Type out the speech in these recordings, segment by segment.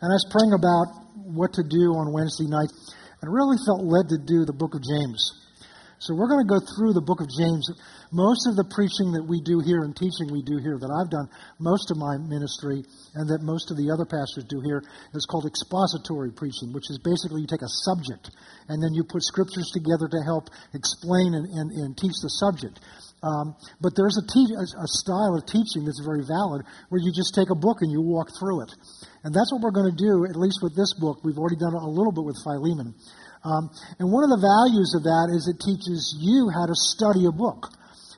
And I was praying about what to do on Wednesday night and really felt led to do the book of James. So we're going to go through the book of James. Most of the preaching that we do here and teaching we do here, that I've done most of my ministry, and that most of the other pastors do here, is called expository preaching, which is basically you take a subject and then you put scriptures together to help explain and, and, and teach the subject. Um, but there's a, te- a style of teaching that's very valid where you just take a book and you walk through it. And that's what we're going to do, at least with this book. We've already done a little bit with Philemon. Um, and one of the values of that is it teaches you how to study a book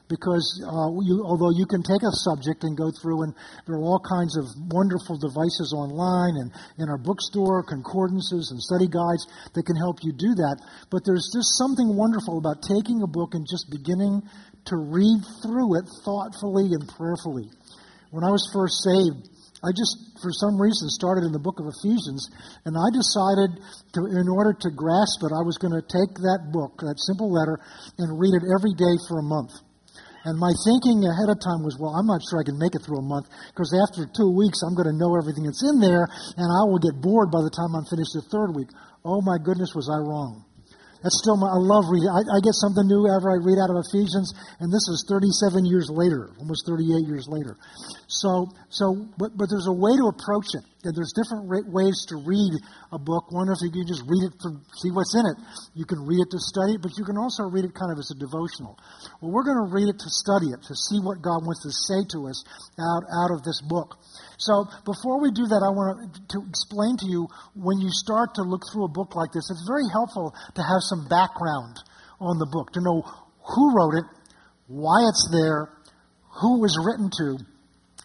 because uh, you, although you can take a subject and go through, and there are all kinds of wonderful devices online and in our bookstore, concordances and study guides that can help you do that. But there's just something wonderful about taking a book and just beginning to read through it thoughtfully and prayerfully. When I was first saved, I just, for some reason, started in the book of Ephesians, and I decided, to, in order to grasp it, I was going to take that book, that simple letter, and read it every day for a month. And my thinking ahead of time was, well, I'm not sure I can make it through a month because after two weeks, I'm going to know everything that's in there and I will get bored by the time I'm finished the third week. Oh my goodness, was I wrong. That's still my, I love reading. I, I, get something new ever I read out of Ephesians, and this is 37 years later, almost 38 years later. So, so, but, but there's a way to approach it. And there's different ways to read a book. One is you can just read it to see what's in it. You can read it to study it, but you can also read it kind of as a devotional. Well, we're going to read it to study it, to see what God wants to say to us out, out of this book. So before we do that, I want to explain to you when you start to look through a book like this, it's very helpful to have some background on the book, to know who wrote it, why it's there, who it was written to,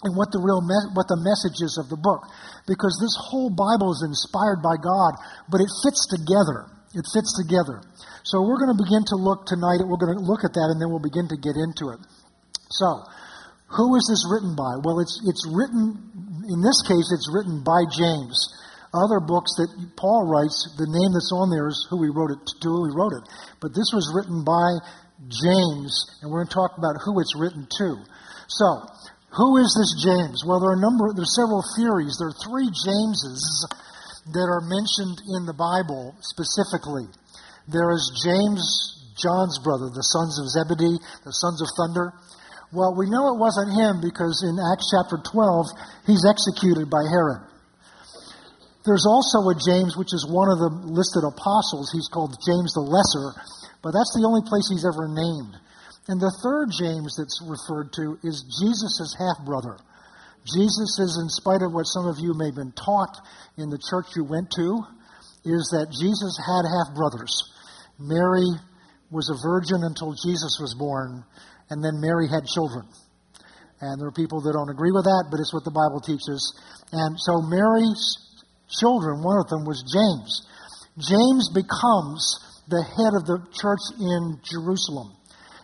and what the real me- what the message is of the book. Because this whole Bible is inspired by God, but it fits together. It fits together. So we're going to begin to look tonight. We're going to look at that, and then we'll begin to get into it. So, who is this written by? Well, it's it's written in this case, it's written by James. Other books that Paul writes, the name that's on there is who he wrote it to, who he wrote it. But this was written by James, and we're going to talk about who it's written to. So, who is this James? Well, there are a number, there are several theories. There are three Jameses that are mentioned in the Bible specifically. There is James, John's brother, the sons of Zebedee, the sons of thunder. Well, we know it wasn't him because in Acts chapter 12, he's executed by Herod. There's also a James, which is one of the listed apostles. He's called James the Lesser, but that's the only place he's ever named. And the third James that's referred to is Jesus' half brother. Jesus is, in spite of what some of you may have been taught in the church you went to, is that Jesus had half brothers. Mary was a virgin until Jesus was born and then Mary had children. And there are people that don't agree with that, but it's what the Bible teaches. And so Mary's children, one of them was James. James becomes the head of the church in Jerusalem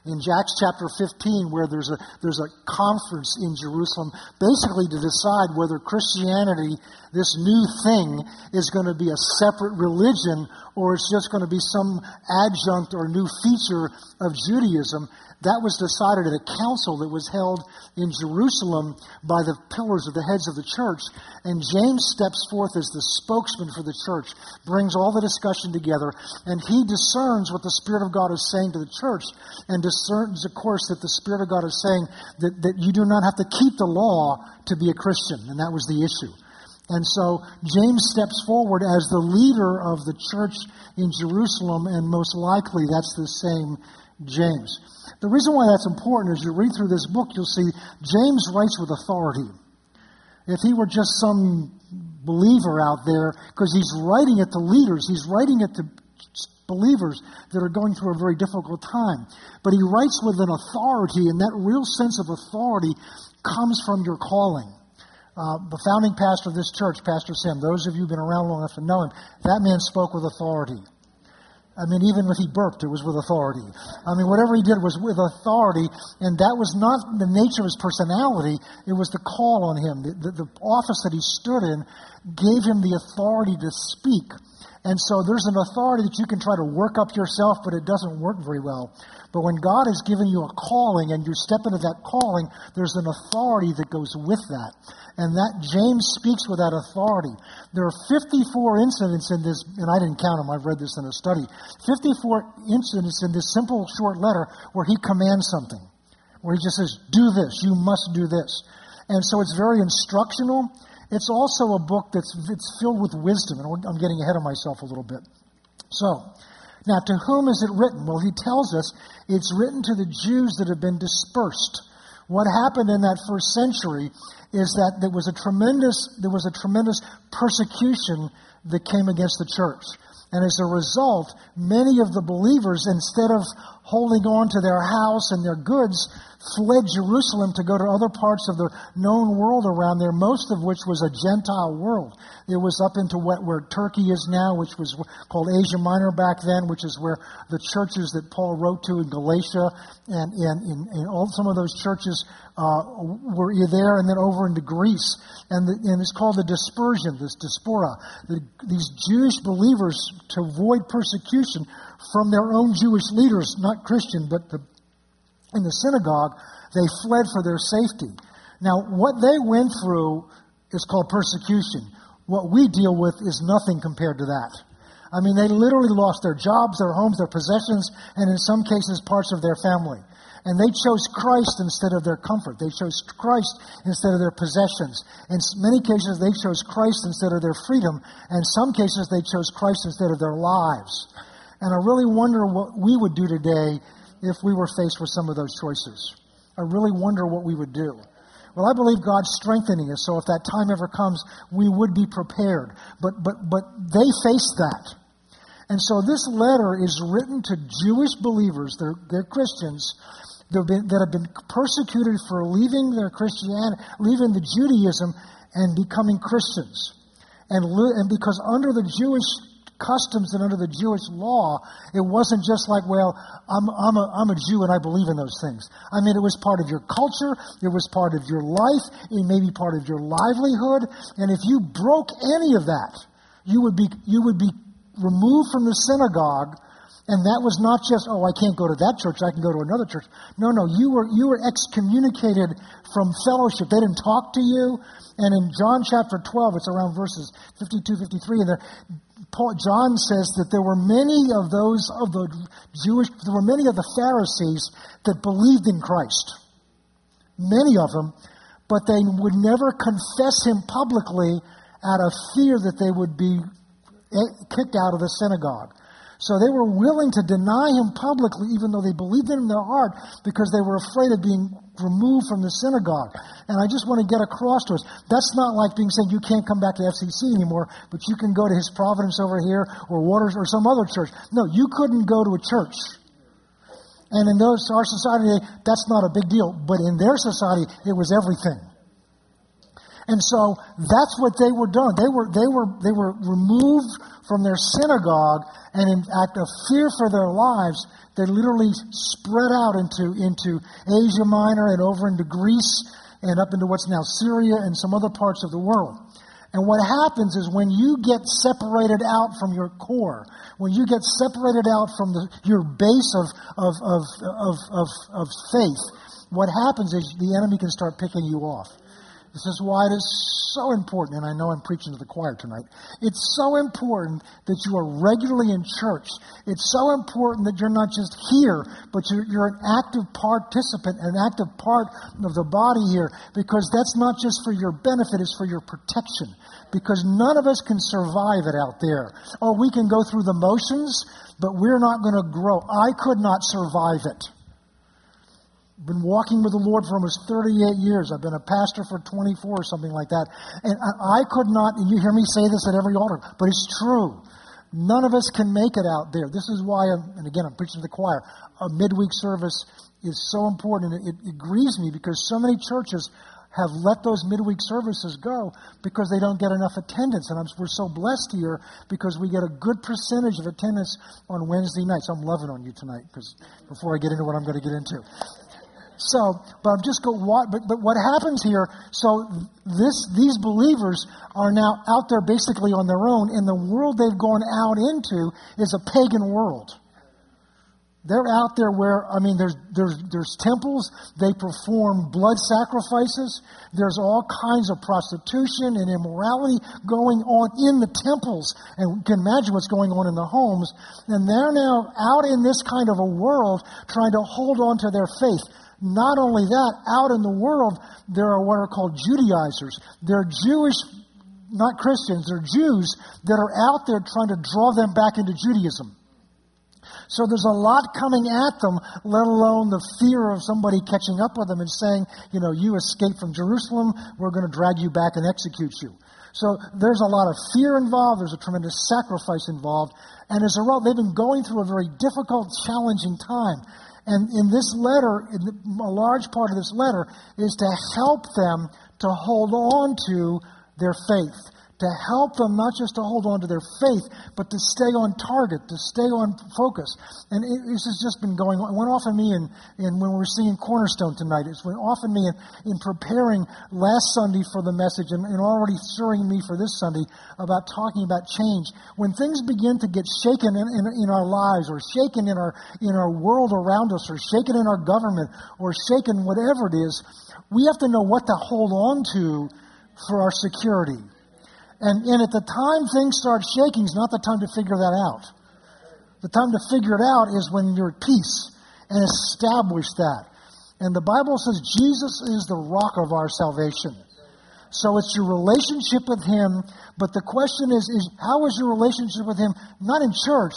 in Acts chapter 15, where there's a, there's a conference in Jerusalem, basically to decide whether Christianity, this new thing, is going to be a separate religion or it's just going to be some adjunct or new feature of Judaism. That was decided at a council that was held in Jerusalem by the pillars of the heads of the church. And James steps forth as the spokesman for the church, brings all the discussion together, and he discerns what the Spirit of God is saying to the church, and discerns, of course, that the Spirit of God is saying that, that you do not have to keep the law to be a Christian. And that was the issue. And so James steps forward as the leader of the church in Jerusalem, and most likely that's the same James. The reason why that's important is you read through this book, you'll see James writes with authority. If he were just some believer out there, because he's writing it to leaders, he's writing it to believers that are going through a very difficult time. But he writes with an authority, and that real sense of authority comes from your calling. Uh, the founding pastor of this church, Pastor Sim, those of you who've been around long enough to know him, that man spoke with authority. I mean, even if he burped, it was with authority. I mean, whatever he did was with authority, and that was not the nature of his personality, it was the call on him. The, the, the office that he stood in gave him the authority to speak. And so there's an authority that you can try to work up yourself, but it doesn't work very well. But when God has given you a calling and you step into that calling, there's an authority that goes with that. And that James speaks with that authority. There are 54 incidents in this, and I didn't count them, I've read this in a study. 54 incidents in this simple short letter where he commands something. Where he just says, do this, you must do this. And so it's very instructional. It's also a book that's it's filled with wisdom, and I'm getting ahead of myself a little bit. So, now, to whom is it written? Well, he tells us it's written to the Jews that have been dispersed. What happened in that first century is that there was a tremendous, there was a tremendous persecution that came against the church. And as a result, many of the believers, instead of holding on to their house and their goods, fled Jerusalem to go to other parts of the known world around there, most of which was a Gentile world. It was up into what, where Turkey is now, which was called Asia Minor back then, which is where the churches that Paul wrote to in Galatia and, and, and, and all, some of those churches uh, were there, and then over into Greece. And, the, and it's called the dispersion, this diaspora. The, these Jewish believers, to avoid persecution from their own Jewish leaders, not Christian, but the in the synagogue, they fled for their safety. Now, what they went through is called persecution. What we deal with is nothing compared to that. I mean, they literally lost their jobs, their homes, their possessions, and in some cases, parts of their family. And they chose Christ instead of their comfort. They chose Christ instead of their possessions. In many cases, they chose Christ instead of their freedom. And in some cases, they chose Christ instead of their lives. And I really wonder what we would do today if we were faced with some of those choices. I really wonder what we would do. Well, I believe God's strengthening us, so if that time ever comes, we would be prepared. But, but, but they faced that. And so this letter is written to Jewish believers, they're, they're Christians, that have, been, that have been persecuted for leaving their Christianity, leaving the Judaism and becoming Christians. And, and because under the Jewish customs and under the Jewish law, it wasn't just like, well, I'm, I'm, a, I'm a Jew and I believe in those things. I mean, it was part of your culture, it was part of your life, it may be part of your livelihood, and if you broke any of that, you would be, you would be removed from the synagogue. And that was not just, oh, I can't go to that church, I can go to another church. No, no, you were, you were excommunicated from fellowship. They didn't talk to you. And in John chapter 12, it's around verses 52, 53, and there, Paul, John says that there were many of those of the Jewish, there were many of the Pharisees that believed in Christ. Many of them, but they would never confess him publicly out of fear that they would be kicked out of the synagogue. So they were willing to deny him publicly, even though they believed in their heart, because they were afraid of being removed from the synagogue. And I just want to get across to us that's not like being said you can't come back to FCC anymore, but you can go to His Providence over here or Waters or some other church. No, you couldn't go to a church. And in those, our society, that's not a big deal. But in their society, it was everything. And so that's what they were done. They were, they were, they were removed from their synagogue, and in act of fear for their lives, they literally spread out into, into Asia Minor and over into Greece and up into what's now Syria and some other parts of the world. And what happens is when you get separated out from your core, when you get separated out from the, your base of, of, of, of, of, of faith, what happens is the enemy can start picking you off. This is why it is so important, and I know I'm preaching to the choir tonight. It's so important that you are regularly in church. It's so important that you're not just here, but you're, you're an active participant, an active part of the body here, because that's not just for your benefit, it's for your protection. Because none of us can survive it out there. Oh, we can go through the motions, but we're not going to grow. I could not survive it been walking with the Lord for almost 38 years. I've been a pastor for 24 or something like that. And I could not, and you hear me say this at every altar, but it's true. None of us can make it out there. This is why, I'm, and again, I'm preaching to the choir, a midweek service is so important. And it, it grieves me because so many churches have let those midweek services go because they don't get enough attendance. And I'm, we're so blessed here because we get a good percentage of attendance on Wednesday nights. I'm loving on you tonight because before I get into what I'm going to get into. So, but I'm just go. What, but, but what happens here? So this these believers are now out there basically on their own, and the world they've gone out into is a pagan world. They're out there where, I mean, there's, there's, there's temples. They perform blood sacrifices. There's all kinds of prostitution and immorality going on in the temples. And you can imagine what's going on in the homes. And they're now out in this kind of a world trying to hold on to their faith. Not only that, out in the world, there are what are called Judaizers. They're Jewish, not Christians, they're Jews that are out there trying to draw them back into Judaism. So there's a lot coming at them, let alone the fear of somebody catching up with them and saying, you know, you escaped from Jerusalem, we're going to drag you back and execute you. So there's a lot of fear involved, there's a tremendous sacrifice involved, and as a result, they've been going through a very difficult, challenging time. And in this letter, in a large part of this letter is to help them to hold on to their faith to help them not just to hold on to their faith, but to stay on target, to stay on focus. And it, this has just been going on. It went off in me in when we were singing Cornerstone tonight. It went off in me in, in preparing last Sunday for the message and, and already stirring me for this Sunday about talking about change. When things begin to get shaken in, in, in our lives or shaken in our, in our world around us or shaken in our government or shaken whatever it is, we have to know what to hold on to for our security. And, and at the time things start shaking is not the time to figure that out. The time to figure it out is when you're at peace and establish that. And the Bible says Jesus is the rock of our salvation. So it's your relationship with Him. But the question is, is how is your relationship with Him? Not in church,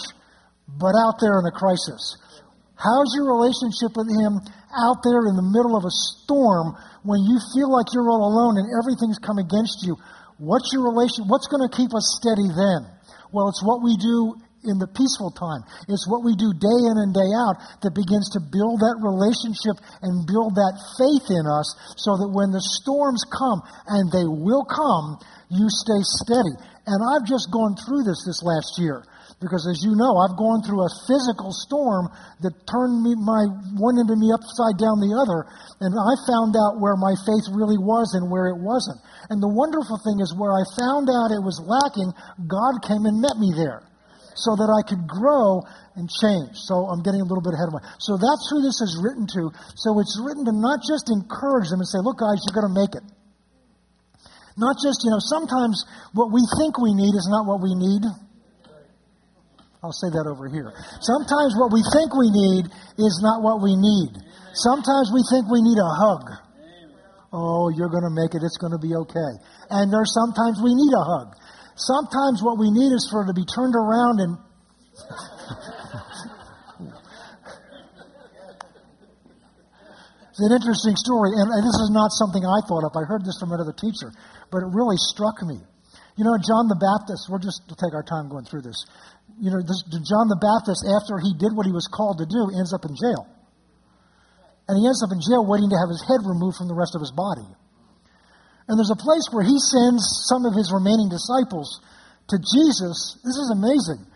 but out there in a crisis. How's your relationship with Him out there in the middle of a storm when you feel like you're all alone and everything's come against you? What's your relation? What's going to keep us steady then? Well, it's what we do in the peaceful time. It's what we do day in and day out that begins to build that relationship and build that faith in us so that when the storms come, and they will come, you stay steady. And I've just gone through this this last year. Because as you know, I've gone through a physical storm that turned me my one end of me upside down the other, and I found out where my faith really was and where it wasn't. And the wonderful thing is where I found out it was lacking, God came and met me there. So that I could grow and change. So I'm getting a little bit ahead of my. So that's who this is written to. So it's written to not just encourage them and say, look, guys, you're going to make it. Not just, you know, sometimes what we think we need is not what we need. I'll say that over here. Sometimes what we think we need is not what we need. Sometimes we think we need a hug. Oh, you're going to make it. It's going to be okay. And there's sometimes we need a hug. Sometimes what we need is for it to be turned around and. it's an interesting story, and this is not something I thought up. I heard this from another teacher, but it really struck me. You know, John the Baptist, we're just to take our time going through this you know, this, John the Baptist, after he did what he was called to do, ends up in jail. And he ends up in jail waiting to have his head removed from the rest of his body. And there's a place where he sends some of his remaining disciples to Jesus. This is amazing.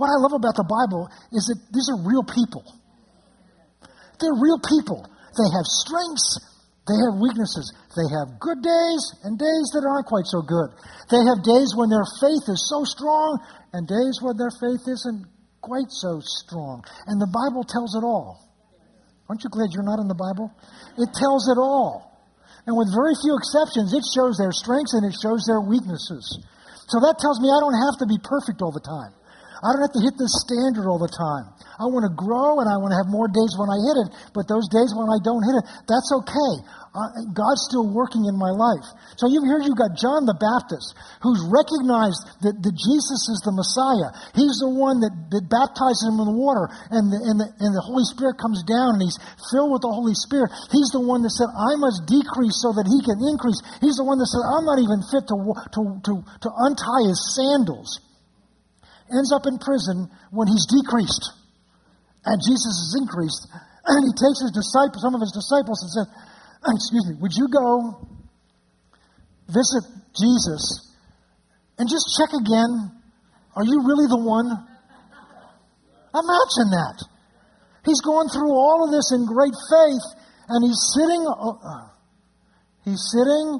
What I love about the Bible is that these are real people. They're real people. They have strengths, they have weaknesses. They have good days and days that aren't quite so good. They have days when their faith is so strong and days when their faith isn't quite so strong. And the Bible tells it all. Aren't you glad you're not in the Bible? It tells it all. And with very few exceptions, it shows their strengths and it shows their weaknesses. So that tells me I don't have to be perfect all the time. I don't have to hit this standard all the time. I want to grow and I want to have more days when I hit it, but those days when I don't hit it, that's okay. Uh, God's still working in my life. So you here you've got John the Baptist, who's recognized that, that Jesus is the Messiah. He's the one that, that baptizes him in the water, and the, and, the, and the Holy Spirit comes down, and he's filled with the Holy Spirit. He's the one that said, I must decrease so that he can increase. He's the one that said, I'm not even fit to, to, to, to untie his sandals ends up in prison when he's decreased and Jesus is increased. And he takes his disciples, some of his disciples, and says, Excuse me, would you go visit Jesus and just check again? Are you really the one? Imagine that. He's going through all of this in great faith, and he's sitting, uh, he's sitting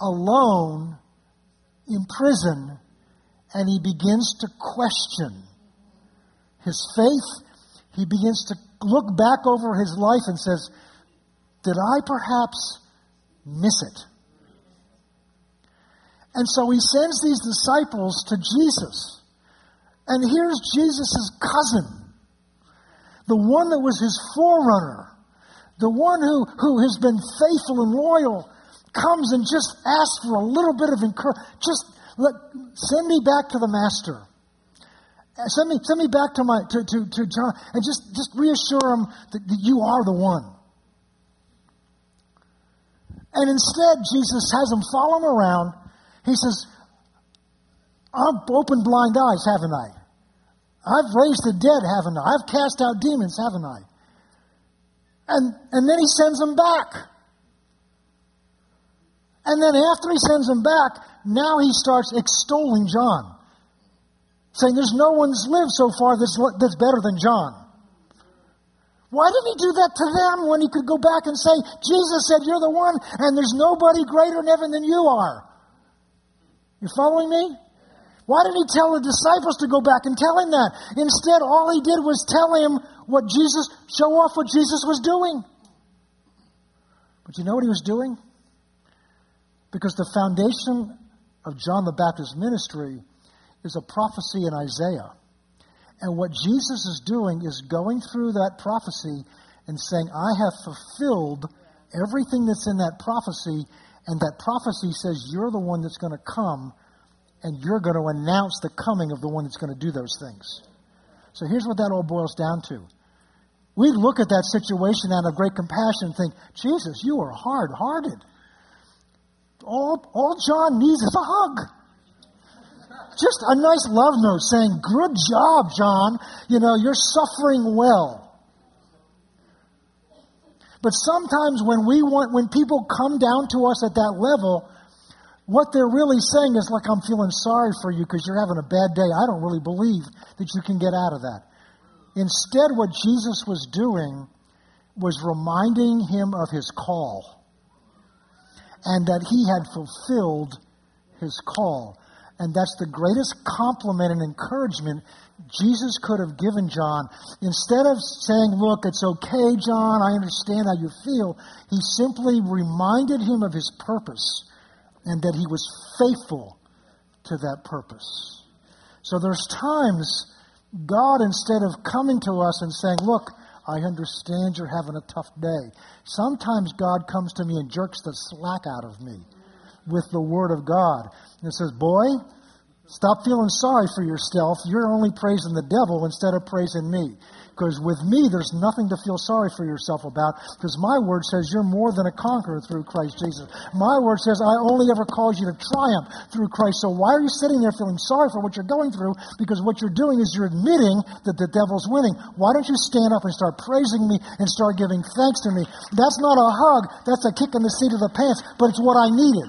alone in prison and he begins to question his faith. he begins to look back over his life and says, Did I perhaps miss it? And so he sends these disciples to Jesus. And here's Jesus' cousin, the one that was his forerunner, the one who, who has been faithful and loyal, comes and just asks for a little bit of encouragement. Just let, send me back to the master. Uh, send me, send me back to, my, to, to, to John and just, just reassure him that, that you are the one. And instead, Jesus has him follow him around. He says, I've opened blind eyes, haven't I? I've raised the dead, haven't I? I've cast out demons, haven't I? And, and then he sends them back. And then after he sends them back, now he starts extolling John saying there's no one's lived so far that's, that's better than John. Why didn't he do that to them when he could go back and say, Jesus said, You're the one, and there's nobody greater in heaven than you are? You following me? Why didn't he tell the disciples to go back and tell him that? Instead, all he did was tell him what Jesus, show off what Jesus was doing. But you know what he was doing? Because the foundation of John the Baptist's ministry is a prophecy in Isaiah. And what Jesus is doing is going through that prophecy and saying, I have fulfilled everything that's in that prophecy, and that prophecy says you're the one that's going to come, and you're going to announce the coming of the one that's going to do those things. So here's what that all boils down to. We look at that situation out of great compassion and think, Jesus, you are hard hearted. All, all John needs is a hug just a nice love note saying, Good job, John. You know, you're suffering well. But sometimes when we want, when people come down to us at that level, what they're really saying is like, I'm feeling sorry for you because you're having a bad day. I don't really believe that you can get out of that. Instead, what Jesus was doing was reminding him of his call and that he had fulfilled his call. And that's the greatest compliment and encouragement Jesus could have given John. Instead of saying, Look, it's okay, John, I understand how you feel, he simply reminded him of his purpose and that he was faithful to that purpose. So there's times God, instead of coming to us and saying, Look, I understand you're having a tough day, sometimes God comes to me and jerks the slack out of me with the Word of God. And says, Boy, stop feeling sorry for yourself. You're only praising the devil instead of praising me. Because with me, there's nothing to feel sorry for yourself about, because my word says you're more than a conqueror through Christ Jesus. My word says I only ever cause you to triumph through Christ. So why are you sitting there feeling sorry for what you're going through? Because what you're doing is you're admitting that the devil's winning. Why don't you stand up and start praising me and start giving thanks to me? That's not a hug, that's a kick in the seat of the pants, but it's what I needed.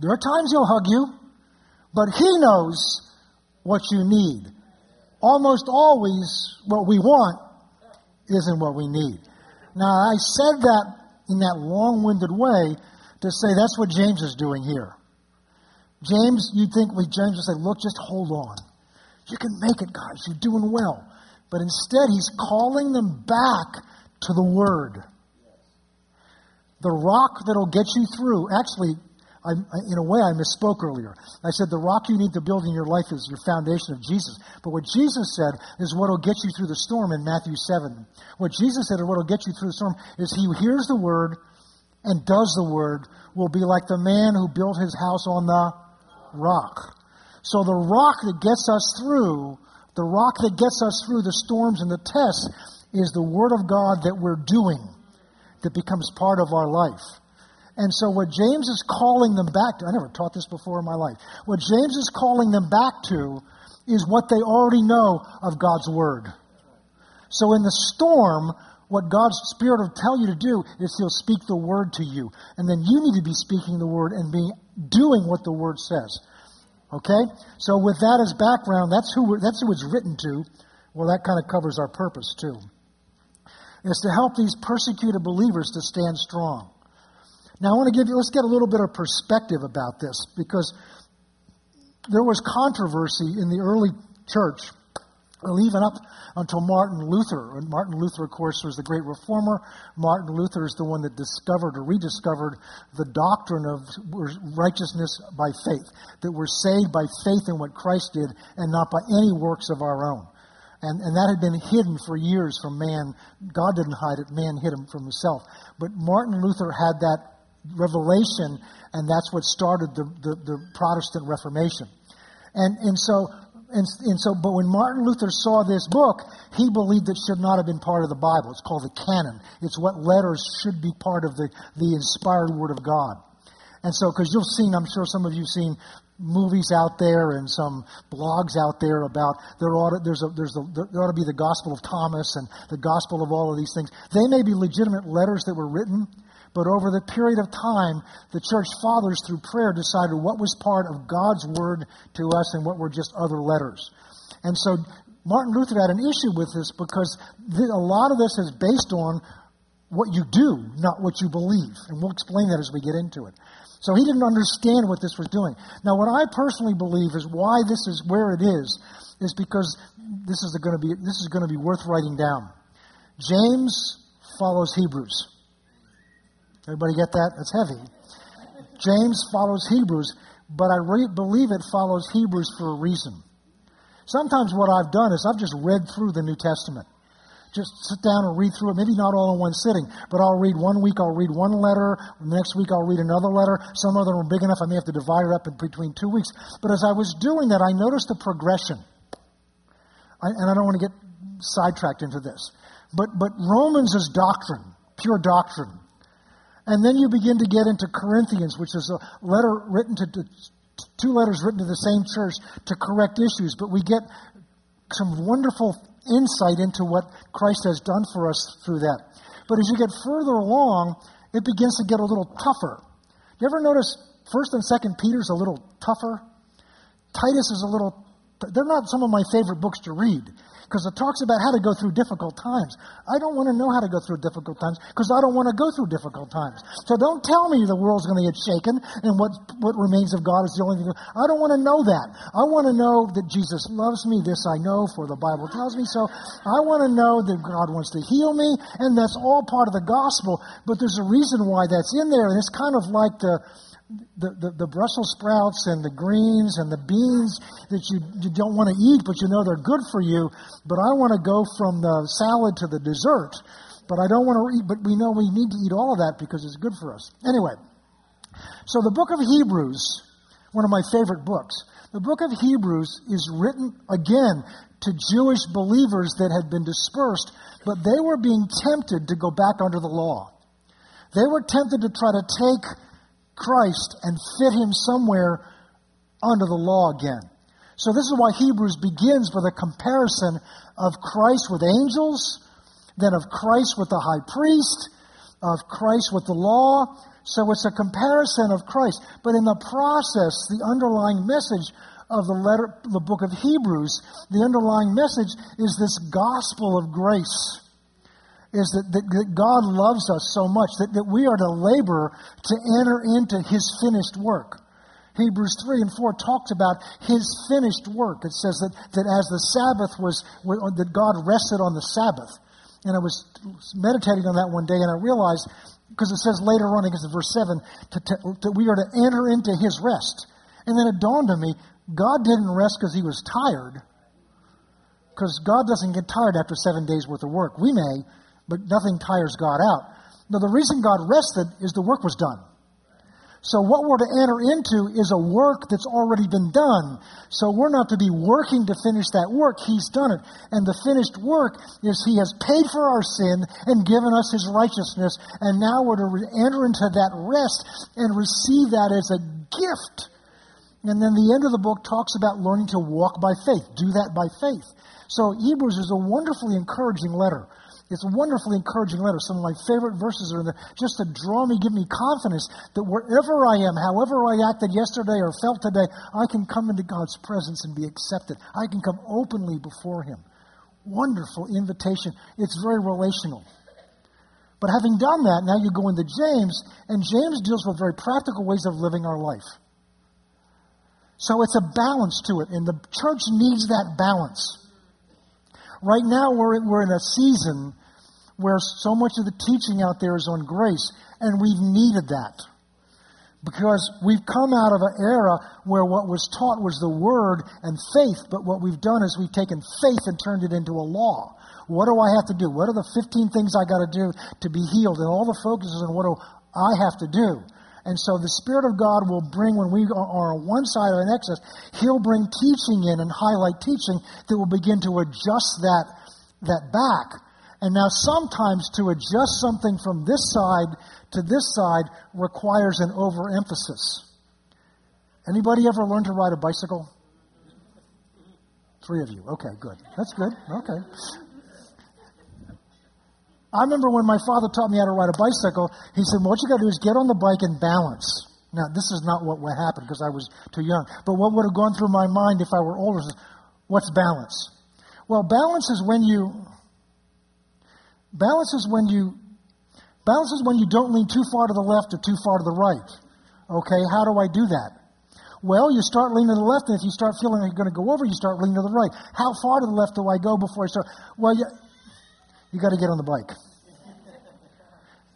There are times he'll hug you, but he knows what you need. Almost always, what we want isn't what we need. Now, I said that in that long winded way to say that's what James is doing here. James, you'd think with James would say, Look, just hold on. You can make it, guys. You're doing well. But instead, he's calling them back to the Word. The rock that'll get you through. Actually, I, in a way, I misspoke earlier. I said the rock you need to build in your life is your foundation of Jesus. But what Jesus said is what will get you through the storm in Matthew 7. What Jesus said is what will get you through the storm is he who hears the word and does the word will be like the man who built his house on the rock. So the rock that gets us through, the rock that gets us through the storms and the tests is the word of God that we're doing that becomes part of our life. And so, what James is calling them back to, I never taught this before in my life. What James is calling them back to is what they already know of God's Word. So, in the storm, what God's Spirit will tell you to do is He'll speak the Word to you. And then you need to be speaking the Word and be doing what the Word says. Okay? So, with that as background, that's who, that's who it's written to. Well, that kind of covers our purpose, too. It's to help these persecuted believers to stand strong. Now, I want to give you, let's get a little bit of perspective about this because there was controversy in the early church uh, Well, even up until Martin Luther. And Martin Luther, of course, was the great reformer. Martin Luther is the one that discovered or rediscovered the doctrine of righteousness by faith, that we're saved by faith in what Christ did and not by any works of our own. And, and that had been hidden for years from man. God didn't hide it, man hid him from himself. But Martin Luther had that revelation, and that's what started the, the, the Protestant Reformation. And, and so and, and so, but when Martin Luther saw this book, he believed it should not have been part of the Bible. It's called the canon. It's what letters should be part of the, the inspired Word of God. And so, because you've seen, I'm sure some of you've seen movies out there and some blogs out there about there ought to, there's a, there's a, there ought to be the Gospel of Thomas and the Gospel of all of these things. They may be legitimate letters that were written, but over the period of time, the church fathers, through prayer, decided what was part of God's word to us and what were just other letters. And so Martin Luther had an issue with this because a lot of this is based on what you do, not what you believe. And we'll explain that as we get into it. So he didn't understand what this was doing. Now, what I personally believe is why this is where it is, is because this is going to be this is going to be worth writing down. James follows Hebrews. Everybody get that? That's heavy. James follows Hebrews, but I re- believe it follows Hebrews for a reason. Sometimes what I've done is I've just read through the New Testament. Just sit down and read through it. Maybe not all in one sitting, but I'll read one week, I'll read one letter. The next week, I'll read another letter. Some of them are big enough, I may have to divide it up in between two weeks. But as I was doing that, I noticed a progression. I, and I don't want to get sidetracked into this. But, but Romans is doctrine, pure doctrine. And then you begin to get into Corinthians, which is a letter written to, to two letters written to the same church to correct issues. But we get some wonderful insight into what Christ has done for us through that. But as you get further along, it begins to get a little tougher. You ever notice First and Second Peter's a little tougher? Titus is a little. They're not some of my favorite books to read because it talks about how to go through difficult times. I don't want to know how to go through difficult times because I don't want to go through difficult times. So don't tell me the world's going to get shaken and what, what remains of God is the only thing. I don't want to know that. I want to know that Jesus loves me. This I know, for the Bible tells me so. I want to know that God wants to heal me, and that's all part of the gospel. But there's a reason why that's in there, and it's kind of like the the, the, the, Brussels sprouts and the greens and the beans that you, you don't want to eat, but you know they're good for you. But I want to go from the salad to the dessert. But I don't want to eat, but we know we need to eat all of that because it's good for us. Anyway, so the book of Hebrews, one of my favorite books, the book of Hebrews is written again to Jewish believers that had been dispersed, but they were being tempted to go back under the law. They were tempted to try to take Christ and fit him somewhere under the law again. So this is why Hebrews begins with a comparison of Christ with angels, then of Christ with the high priest, of Christ with the law. So it's a comparison of Christ. But in the process, the underlying message of the letter, the book of Hebrews, the underlying message is this gospel of grace is that, that, that, God loves us so much that, that we are to labor to enter into his finished work. Hebrews 3 and 4 talks about his finished work. It says that, that as the Sabbath was, that God rested on the Sabbath. And I was meditating on that one day and I realized, because it says later on, I guess in verse 7, to, to, that we are to enter into his rest. And then it dawned on me, God didn't rest because he was tired. Because God doesn't get tired after seven days worth of work. We may, but nothing tires God out. Now, the reason God rested is the work was done. So, what we're to enter into is a work that's already been done. So, we're not to be working to finish that work. He's done it. And the finished work is He has paid for our sin and given us His righteousness. And now we're to enter into that rest and receive that as a gift. And then the end of the book talks about learning to walk by faith. Do that by faith. So, Hebrews is a wonderfully encouraging letter. It's a wonderfully encouraging letter. Some of my favorite verses are in there just to draw me, give me confidence that wherever I am, however I acted yesterday or felt today, I can come into God's presence and be accepted. I can come openly before Him. Wonderful invitation. It's very relational. But having done that, now you go into James, and James deals with very practical ways of living our life. So it's a balance to it, and the church needs that balance. Right now, we're, we're in a season where so much of the teaching out there is on grace, and we've needed that. Because we've come out of an era where what was taught was the word and faith, but what we've done is we've taken faith and turned it into a law. What do I have to do? What are the 15 things I got to do to be healed? And all the focus is on what do I have to do. And so the Spirit of God will bring, when we are on one side of an excess, He'll bring teaching in and highlight teaching that will begin to adjust that, that back. And now sometimes to adjust something from this side to this side requires an overemphasis. Anybody ever learn to ride a bicycle? Three of you. Okay, good. That's good. Okay. I remember when my father taught me how to ride a bicycle, he said, well, What you got to do is get on the bike and balance. Now, this is not what would happen because I was too young. But what would have gone through my mind if I were older is, what's balance? Well, balance is when you balance is when you balance is when you don't lean too far to the left or too far to the right. Okay, how do I do that? Well, you start leaning to the left, and if you start feeling like you're going to go over, you start leaning to the right. How far to the left do I go before I start? Well, you, you got to get on the bike.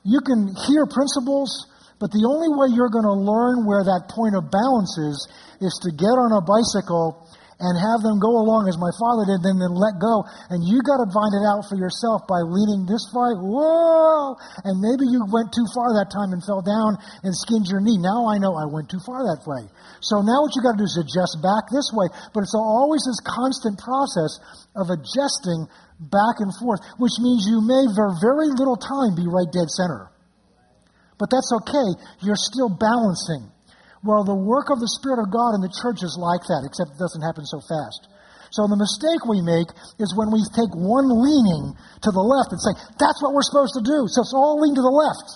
You can hear principles, but the only way you're going to learn where that point of balance is, is to get on a bicycle and have them go along as my father did, then then let go. And you got to find it out for yourself by leaning this far. Whoa! And maybe you went too far that time and fell down and skinned your knee. Now I know I went too far that way. So now what you got to do is adjust back this way. But it's always this constant process of adjusting back and forth, which means you may for very little time be right dead center. But that's okay. You're still balancing. Well, the work of the Spirit of God in the church is like that, except it doesn't happen so fast. So the mistake we make is when we take one leaning to the left and say, that's what we're supposed to do. So it's all lean to the left.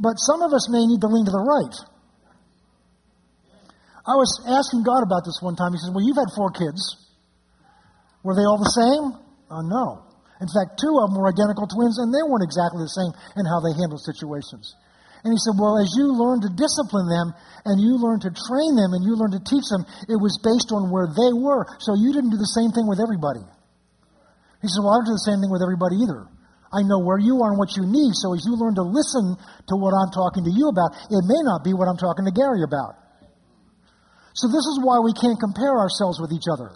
But some of us may need to lean to the right. I was asking God about this one time. He said, Well, you've had four kids. Were they all the same? Uh, no. In fact, two of them were identical twins, and they weren't exactly the same in how they handled situations. And he said, Well, as you learn to discipline them and you learn to train them and you learn to teach them, it was based on where they were. So you didn't do the same thing with everybody. He said, Well, I don't do the same thing with everybody either. I know where you are and what you need. So as you learn to listen to what I'm talking to you about, it may not be what I'm talking to Gary about. So this is why we can't compare ourselves with each other.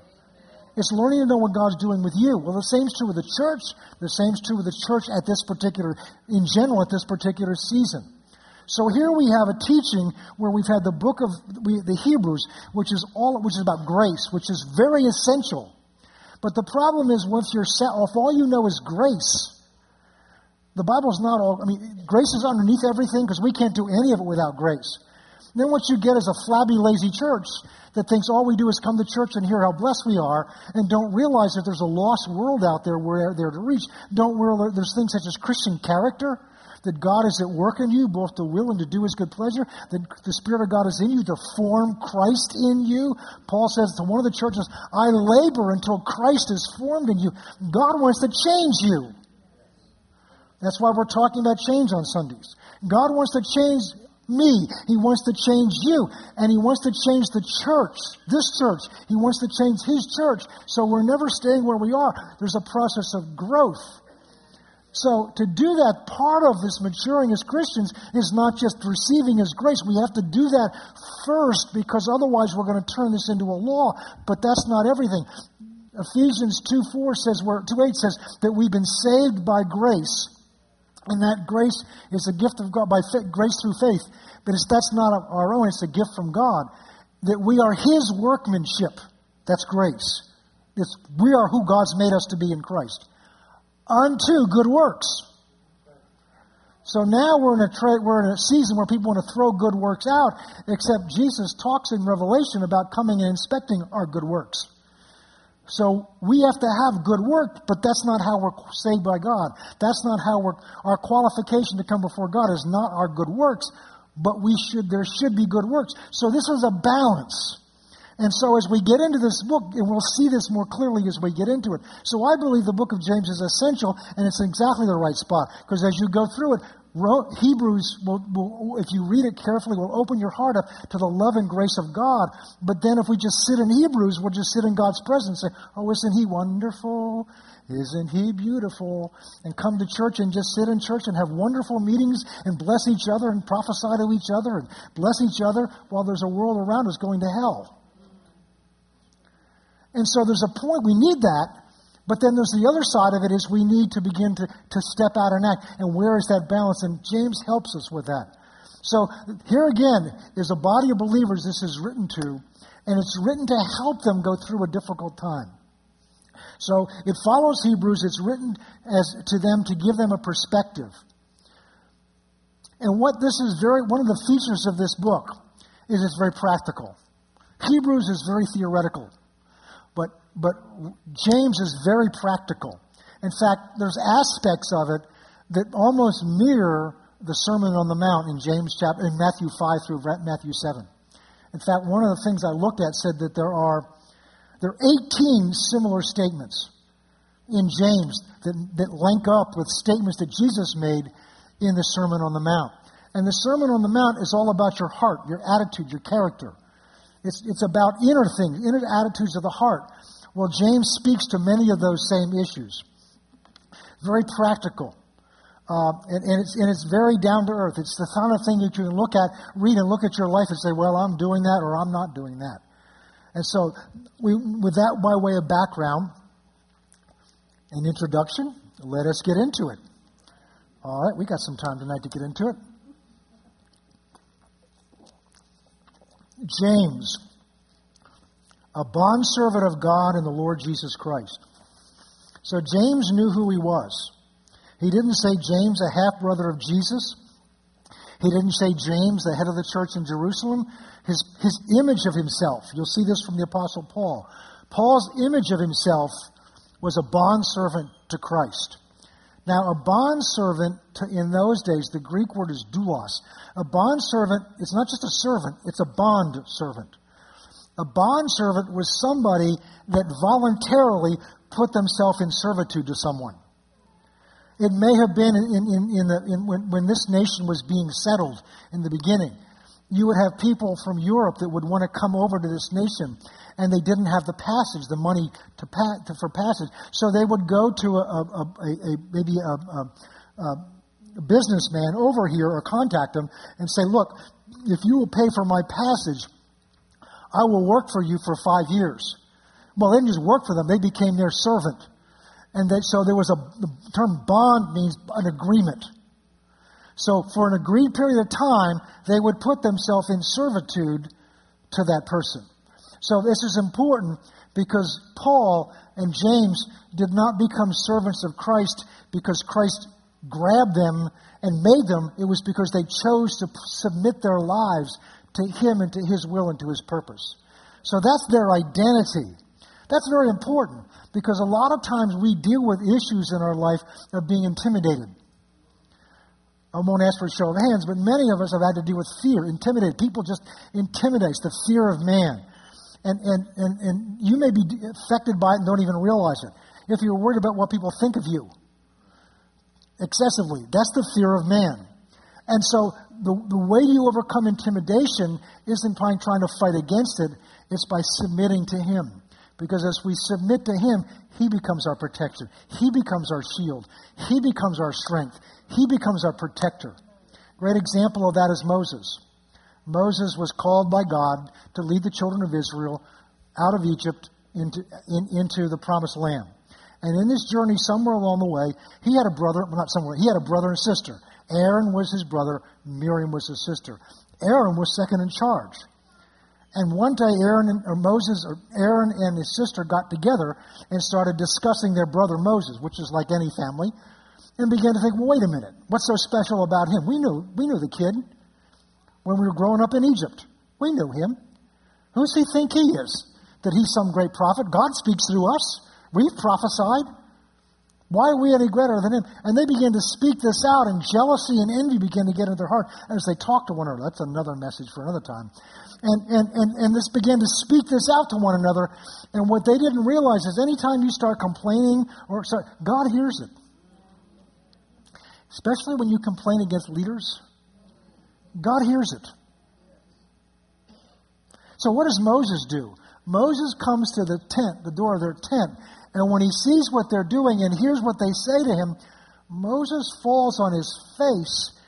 It's learning to know what God's doing with you. Well, the same's true with the church. The same's true with the church at this particular, in general, at this particular season. So here we have a teaching where we've had the book of the Hebrews, which is all, which is about grace, which is very essential. But the problem is once you're set off, all you know is grace. The Bible's not all, I mean, grace is underneath everything because we can't do any of it without grace. Then what you get is a flabby, lazy church that thinks all we do is come to church and hear how blessed we are and don't realize that there's a lost world out there they're there to reach. Don't realize there's things such as Christian character, that God is at work in you, both to will and to do his good pleasure, that the Spirit of God is in you to form Christ in you. Paul says to one of the churches, I labor until Christ is formed in you. God wants to change you. That's why we're talking about change on Sundays. God wants to change me. He wants to change you. And He wants to change the church, this church. He wants to change His church. So we're never staying where we are. There's a process of growth. So to do that, part of this maturing as Christians is not just receiving His grace. We have to do that first because otherwise we're going to turn this into a law. But that's not everything. Ephesians 2 4 says, where 2 8 says that we've been saved by grace and that grace is a gift of God by faith, grace through faith. But that's not our own, it's a gift from God. That we are His workmanship. That's grace. It's, we are who God's made us to be in Christ. Unto good works. So now we're in a tra- we're in a season where people want to throw good works out, except Jesus talks in Revelation about coming and inspecting our good works. So we have to have good work, but that's not how we're saved by God. That's not how we're, our qualification to come before God is not our good works, but we should, there should be good works. So this is a balance. And so as we get into this book, and we'll see this more clearly as we get into it. So I believe the book of James is essential, and it's exactly the right spot. Because as you go through it, Hebrews, will, will, if you read it carefully, will open your heart up to the love and grace of God. But then if we just sit in Hebrews, we'll just sit in God's presence and say, Oh, isn't He wonderful? Isn't He beautiful? And come to church and just sit in church and have wonderful meetings and bless each other and prophesy to each other and bless each other while there's a world around us going to hell. And so there's a point, we need that. But then there's the other side of it is we need to begin to, to step out and act. And where is that balance? And James helps us with that. So here again is a body of believers this is written to, and it's written to help them go through a difficult time. So it follows Hebrews, it's written as to them to give them a perspective. And what this is very one of the features of this book is it's very practical. Hebrews is very theoretical. But, James is very practical. In fact, there's aspects of it that almost mirror the Sermon on the Mount in James chapter in Matthew 5 through Matthew 7. In fact, one of the things I looked at said that there are there are 18 similar statements in James that, that link up with statements that Jesus made in the Sermon on the Mount. And the Sermon on the Mount is all about your heart, your attitude, your character. It's, it's about inner things, inner attitudes of the heart. Well, James speaks to many of those same issues. Very practical. Uh, and, and, it's, and it's very down to earth. It's the kind of thing that you can look at, read and look at your life and say, well, I'm doing that or I'm not doing that. And so, we, with that by way of background and introduction, let us get into it. All right, we got some time tonight to get into it. James, a bondservant of God and the Lord Jesus Christ. So James knew who he was. He didn't say James, a half brother of Jesus. He didn't say James, the head of the church in Jerusalem. His, his image of himself, you'll see this from the Apostle Paul. Paul's image of himself was a bondservant to Christ. Now, a bondservant in those days, the Greek word is doulos. A bondservant, it's not just a servant, it's a bond servant. A bondservant was somebody that voluntarily put themselves in servitude to someone. It may have been in, in, in the, in, when, when this nation was being settled in the beginning. You would have people from Europe that would want to come over to this nation and they didn't have the passage, the money to, to for passage. So they would go to a, a, a, a maybe a, a businessman over here or contact them and say, look, if you will pay for my passage, I will work for you for five years. Well, they didn't just work for them, they became their servant. And they, so there was a, the term bond means an agreement. So for an agreed period of time, they would put themselves in servitude to that person. So this is important because Paul and James did not become servants of Christ because Christ grabbed them and made them. It was because they chose to submit their lives to Him and to His will and to His purpose. So that's their identity. That's very important because a lot of times we deal with issues in our life of being intimidated. I won't ask for a show of hands, but many of us have had to deal with fear, intimidated. People just intimidate the fear of man. And, and, and, and you may be affected by it and don't even realize it. If you're worried about what people think of you excessively, that's the fear of man. And so the, the way you overcome intimidation isn't by trying to fight against it, it's by submitting to Him. Because as we submit to Him, He becomes our protector. He becomes our shield. He becomes our strength. He becomes our protector. Great example of that is Moses. Moses was called by God to lead the children of Israel out of Egypt into, in, into the promised land. And in this journey, somewhere along the way, he had a brother, well, not somewhere, he had a brother and sister. Aaron was his brother, Miriam was his sister. Aaron was second in charge. And one day, Aaron and, or Moses, or Aaron and his sister got together and started discussing their brother Moses, which is like any family, and began to think, well, wait a minute, what's so special about him? We knew, we knew the kid when we were growing up in Egypt. We knew him. Who does he think he is? That he's some great prophet? God speaks through us. We've prophesied. Why are we any greater than him? And they began to speak this out, and jealousy and envy began to get into their heart as they talked to one another. That's another message for another time. And, and, and, and this began to speak this out to one another. And what they didn't realize is anytime you start complaining, or sorry, God hears it. especially when you complain against leaders, God hears it. So, what does Moses do? Moses comes to the tent, the door of their tent, and when he sees what they're doing and hears what they say to him, Moses falls on his face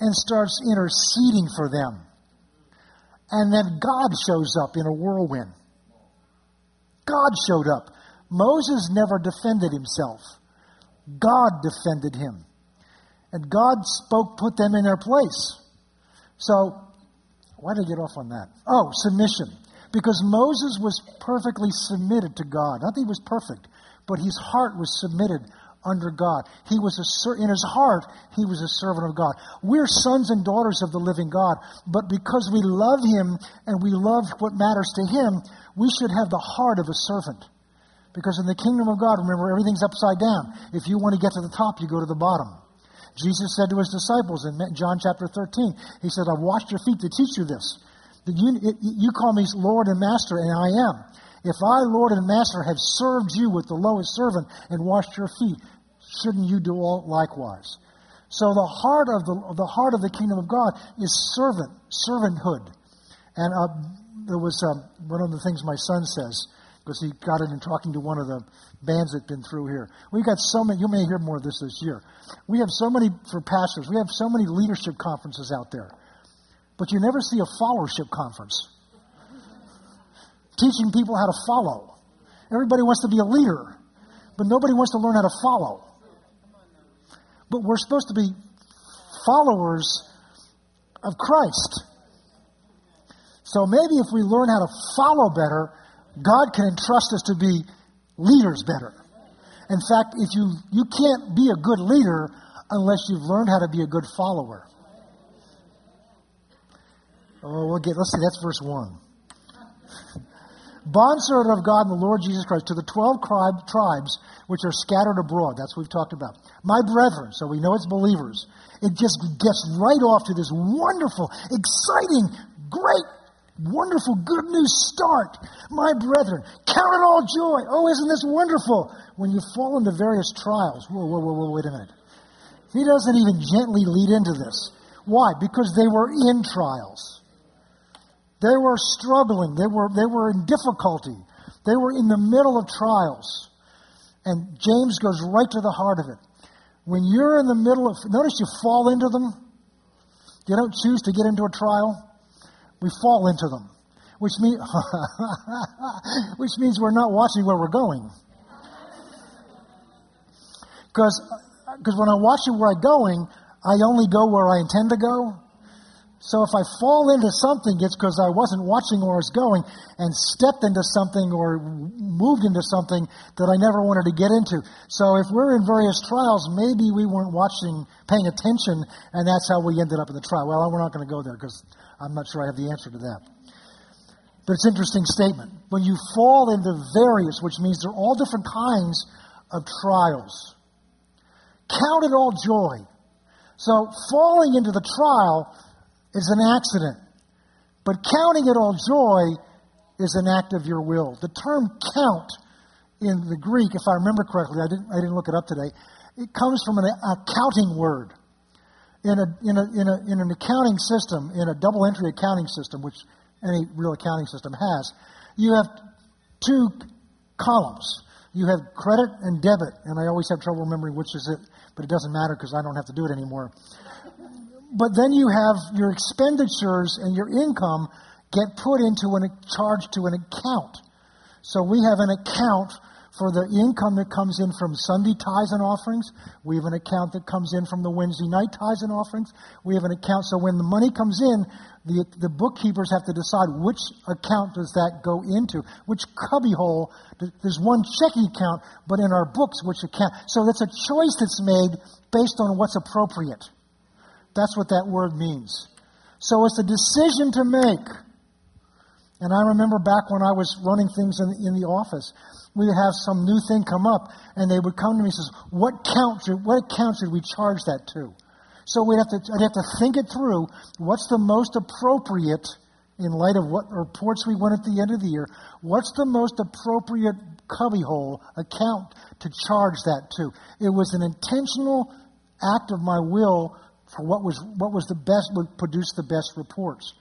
and starts interceding for them. And then God shows up in a whirlwind. God showed up. Moses never defended himself. God defended him. And God spoke, put them in their place. So, why did I get off on that? Oh, submission. Because Moses was perfectly submitted to God. Not that he was perfect, but his heart was submitted under God. He was a, in his heart, he was a servant of God. We're sons and daughters of the living God, but because we love him and we love what matters to him, we should have the heart of a servant. Because in the kingdom of God, remember, everything's upside down. If you want to get to the top, you go to the bottom. Jesus said to his disciples in John chapter 13, He said, I've washed your feet to teach you this. You, you call me Lord and Master, and I am. If I, Lord and Master, have served you with the lowest servant and washed your feet, shouldn't you do all likewise? So the heart of the, the heart of the kingdom of God is servant, servanthood. And uh, there was um, one of the things my son says, because he got it in talking to one of the bands that have been through here. We've got so many, you may hear more of this this year. We have so many, for pastors, we have so many leadership conferences out there. But you never see a followership conference. Teaching people how to follow. Everybody wants to be a leader, but nobody wants to learn how to follow. But we're supposed to be followers of Christ. So maybe if we learn how to follow better, God can entrust us to be leaders better. In fact, if you, you can't be a good leader unless you've learned how to be a good follower. Oh, we'll get, let's see, that's verse 1. Bondservant of God and the Lord Jesus Christ to the 12 tribes which are scattered abroad. That's what we've talked about. My brethren, so we know it's believers. It just gets right off to this wonderful, exciting, great wonderful good news start. My brethren, count it all joy. Oh, isn't this wonderful? When you fall into various trials. Whoa, whoa, whoa, whoa, wait a minute. He doesn't even gently lead into this. Why? Because they were in trials. They were struggling. They were, they were in difficulty. They were in the middle of trials. And James goes right to the heart of it. When you're in the middle of, notice you fall into them. You don't choose to get into a trial we fall into them, which, mean, which means we're not watching where we're going. Because when I'm watching where I'm going, I only go where I intend to go. So if I fall into something, it's because I wasn't watching where I was going and stepped into something or moved into something that I never wanted to get into. So if we're in various trials, maybe we weren't watching, paying attention, and that's how we ended up in the trial. Well, we're not going to go there because I'm not sure I have the answer to that. But it's an interesting statement. When you fall into various, which means there are all different kinds of trials, count it all joy. So falling into the trial is an accident, but counting it all joy is an act of your will. The term count in the Greek, if I remember correctly, I didn't, I didn't look it up today, it comes from an accounting word in, a, in, a, in, a, in an accounting system, in a double entry accounting system, which any real accounting system has, you have two columns. You have credit and debit, and I always have trouble remembering which is it, but it doesn't matter because I don't have to do it anymore. But then you have your expenditures and your income get put into a charge to an account. So we have an account for the income that comes in from Sunday tithes and offerings. We have an account that comes in from the Wednesday night tithes and offerings. We have an account. So when the money comes in, the, the bookkeepers have to decide which account does that go into, which cubbyhole. There's one checking account, but in our books, which account. So that's a choice that's made based on what's appropriate. That's what that word means. So it's a decision to make. And I remember back when I was running things in, in the office, we would have some new thing come up, and they would come to me and says, "What count? Should, what account should we charge that to?" So we'd have to, I'd have to think it through. What's the most appropriate in light of what reports we won at the end of the year? What's the most appropriate cubbyhole account to charge that to? It was an intentional act of my will for what was, what was the best, would produce the best reports.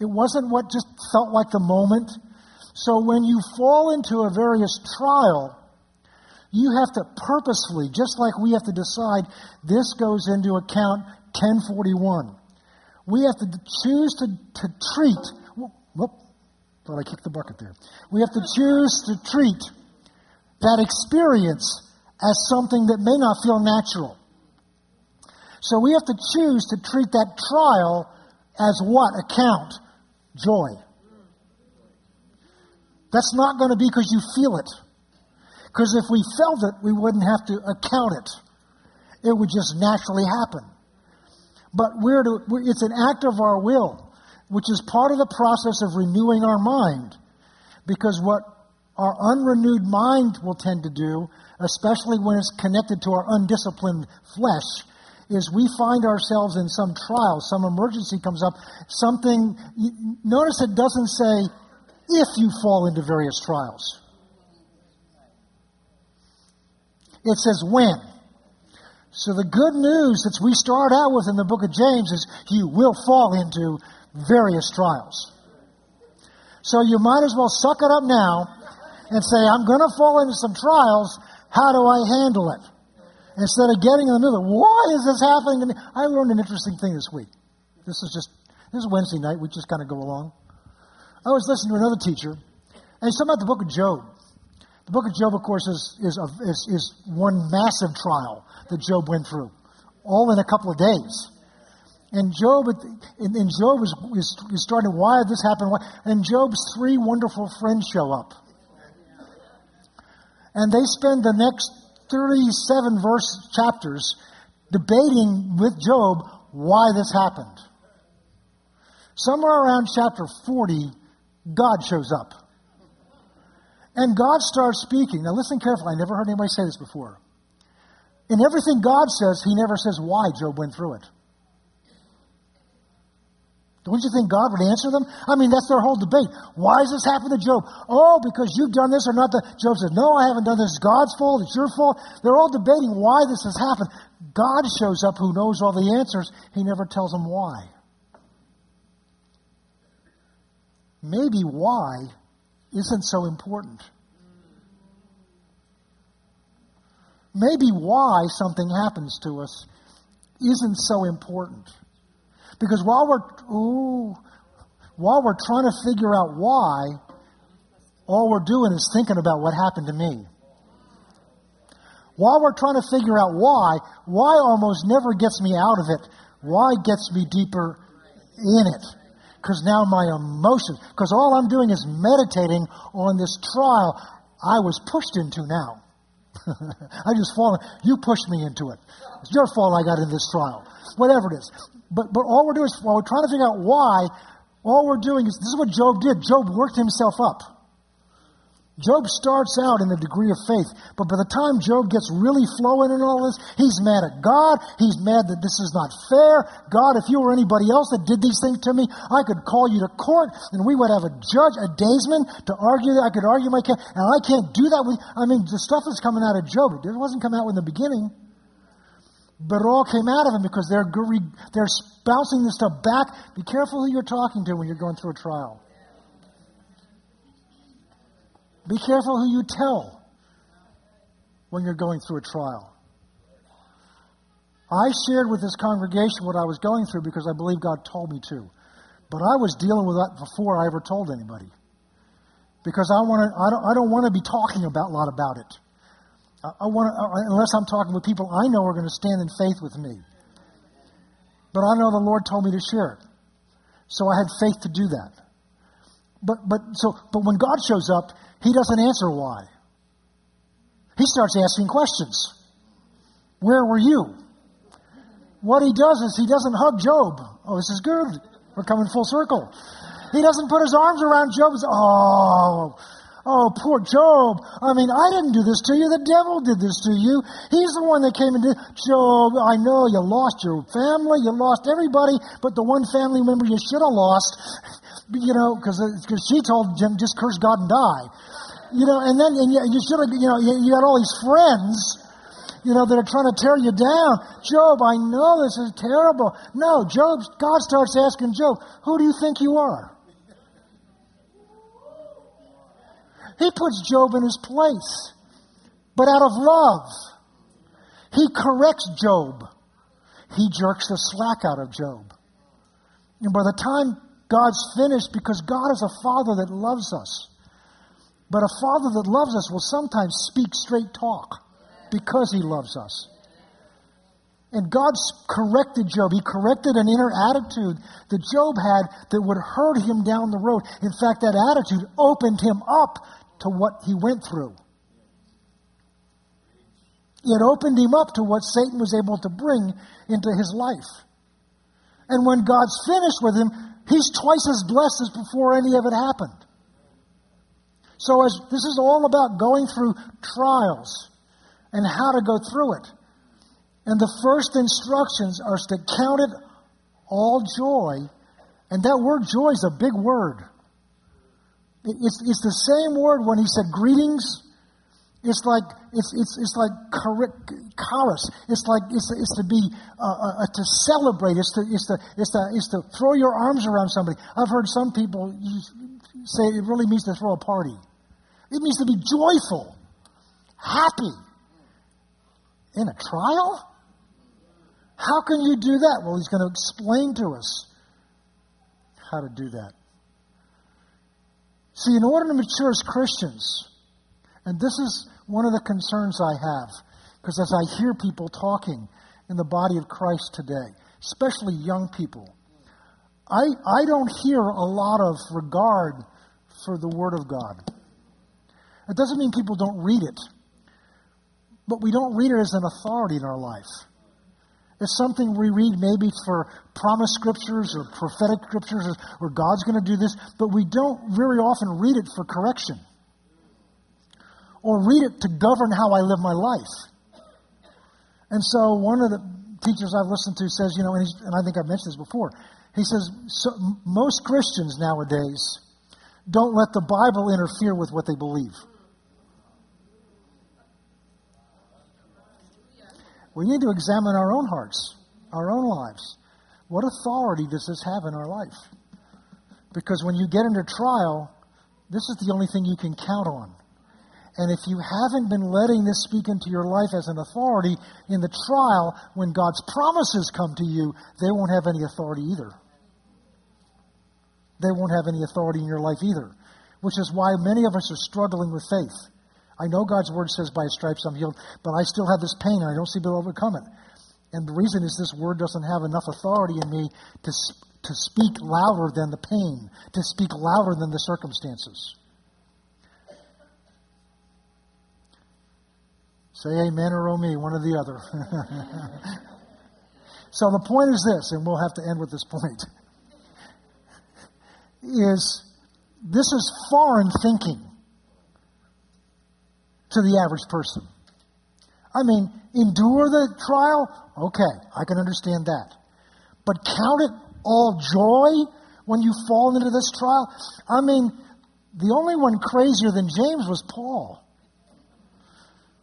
It wasn't what just felt like the moment. So when you fall into a various trial, you have to purposefully, just like we have to decide this goes into account 1041. We have to choose to, to treat, whoop, thought I kicked the bucket there. We have to choose to treat that experience as something that may not feel natural. So we have to choose to treat that trial as what? Account. Joy. That's not going to be because you feel it. Because if we felt it, we wouldn't have to account it. It would just naturally happen. But we're to, it's an act of our will, which is part of the process of renewing our mind. Because what our unrenewed mind will tend to do, especially when it's connected to our undisciplined flesh, is we find ourselves in some trial, some emergency comes up, something. Notice it doesn't say if you fall into various trials, it says when. So the good news that we start out with in the book of James is you will fall into various trials. So you might as well suck it up now and say, I'm going to fall into some trials. How do I handle it? Instead of getting in the middle, why is this happening to me? I learned an interesting thing this week. This is just, this is Wednesday night. We just kind of go along. I was listening to another teacher, and he's talking about the book of Job. The book of Job, of course, is, is, a, is, is one massive trial that Job went through, all in a couple of days. And Job, and, Job is, is, is starting, why did this happen? And Job's three wonderful friends show up. And they spend the next 37 verse chapters debating with Job why this happened. Somewhere around chapter 40, God shows up. And God starts speaking. Now listen carefully. I never heard anybody say this before. In everything God says, He never says why Job went through it. Don't you think God would answer them? I mean, that's their whole debate. Why does this happen to Job? Oh, because you've done this or not. The, Job says, No, I haven't done this. It's God's fault. It's your fault. They're all debating why this has happened. God shows up who knows all the answers. He never tells them why. Maybe why isn't so important. maybe why something happens to us isn't so important. Because while we're, ooh, while we're trying to figure out why, all we're doing is thinking about what happened to me. While we're trying to figure out why, why almost never gets me out of it. Why gets me deeper in it. Because now my emotions, because all I'm doing is meditating on this trial I was pushed into now. I just fallen. You pushed me into it. It's your fault I got in this trial. Whatever it is. But, but all we're doing is, while we're trying to figure out why, all we're doing is, this is what Job did. Job worked himself up. Job starts out in a degree of faith, but by the time Job gets really flowing in all this, he's mad at God. He's mad that this is not fair. God, if you were anybody else that did these things to me, I could call you to court and we would have a judge, a daysman to argue that I could argue my case, and I can't do that with, I mean, the stuff is coming out of Job. It wasn't coming out in the beginning, but it all came out of him because they're, they're bouncing this stuff back. Be careful who you're talking to when you're going through a trial. Be careful who you tell when you're going through a trial. I shared with this congregation what I was going through because I believe God told me to. But I was dealing with that before I ever told anybody. Because I, wanna, I, don't, I don't want to be talking about a lot about it. I, want unless I'm talking with people I know are going to stand in faith with me. But I know the Lord told me to share it. So I had faith to do that. But, but, so, but when God shows up, he doesn't answer why. He starts asking questions. Where were you? What he does is he doesn't hug Job. Oh, this is good. We're coming full circle. He doesn't put his arms around Job and say, Oh, oh, poor Job. I mean, I didn't do this to you. The devil did this to you. He's the one that came and did. Job, I know you lost your family, you lost everybody, but the one family member you should have lost, you know, because uh, she told Jim, just curse God and die. You know, and then and you, you should have, you know, you, you got all these friends. you know, that are trying to tear you down. Job, I know this is terrible. No, Job, God starts asking Job, who do you think you are? He puts Job in his place. But out of love, he corrects Job. He jerks the slack out of Job. And by the time God's finished, because God is a father that loves us, but a father that loves us will sometimes speak straight talk because he loves us. And God corrected Job. He corrected an inner attitude that Job had that would hurt him down the road. In fact, that attitude opened him up to what he went through. It opened him up to what Satan was able to bring into his life. And when God's finished with him, he's twice as blessed as before any of it happened. So as this is all about going through trials and how to go through it. And the first instructions are to count it all joy. And that word joy is a big word. It's, it's the same word when he said greetings. It's like it's it's it's like charis. It's like it's it's to be uh, uh, uh, to celebrate. It's to it's to it's to it's to throw your arms around somebody. I've heard some people say it really means to throw a party. It means to be joyful, happy. In a trial? How can you do that? Well, he's going to explain to us how to do that. See, in order to mature as Christians, and this is one of the concerns I have, because as I hear people talking in the body of Christ today, especially young people, I, I don't hear a lot of regard for the Word of God. It doesn't mean people don't read it, but we don't read it as an authority in our life. It's something we read maybe for promise scriptures or prophetic scriptures or, or God's going to do this, but we don't very often read it for correction or read it to govern how I live my life. And so one of the teachers I've listened to says, you know, and, and I think I've mentioned this before, he says, so most Christians nowadays don't let the Bible interfere with what they believe. We need to examine our own hearts, our own lives. What authority does this have in our life? Because when you get into trial, this is the only thing you can count on. And if you haven't been letting this speak into your life as an authority in the trial, when God's promises come to you, they won't have any authority either. They won't have any authority in your life either, which is why many of us are struggling with faith. I know God's word says, by his stripes I'm healed, but I still have this pain and I don't seem to overcome it. And the reason is this word doesn't have enough authority in me to, to speak louder than the pain, to speak louder than the circumstances. Say amen or oh me, one or the other. so the point is this, and we'll have to end with this point, is this is foreign thinking to the average person. I mean, endure the trial? Okay, I can understand that. But count it all joy when you fall into this trial? I mean, the only one crazier than James was Paul.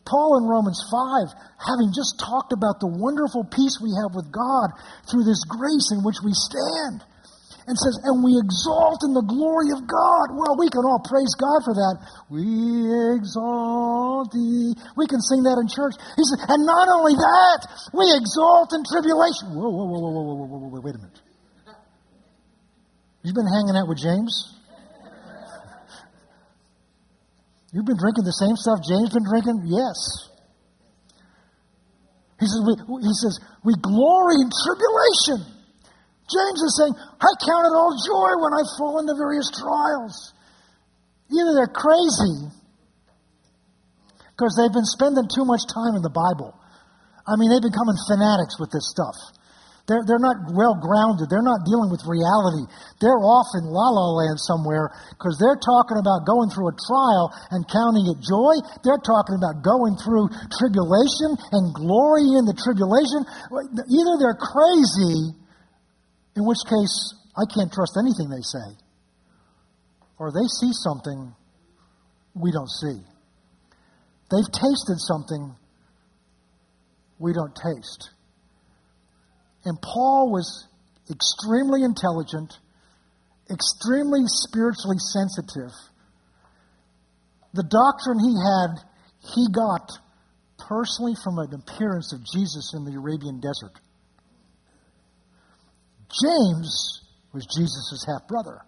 Paul in Romans 5, having just talked about the wonderful peace we have with God through this grace in which we stand, and says, and we exalt in the glory of God. Well, we can all praise God for that. We exalt thee. We can sing that in church. He said, and not only that, we exalt in tribulation. Whoa, whoa, whoa, whoa, whoa, whoa, whoa, whoa, wait a minute. You've been hanging out with James? You've been drinking the same stuff James been drinking? Yes. He says, we, he says, we glory in tribulation. James is saying, I count it all joy when I fall into various trials. Either they're crazy because they've been spending too much time in the Bible. I mean, they've become fanatics with this stuff. They're, they're not well grounded. They're not dealing with reality. They're off in la la land somewhere because they're talking about going through a trial and counting it joy. They're talking about going through tribulation and glory in the tribulation. Either they're crazy, in which case I can't trust anything they say, or they see something we don't see. They've tasted something we don't taste. And Paul was extremely intelligent, extremely spiritually sensitive. The doctrine he had, he got personally from an appearance of Jesus in the Arabian desert. James was Jesus' half brother.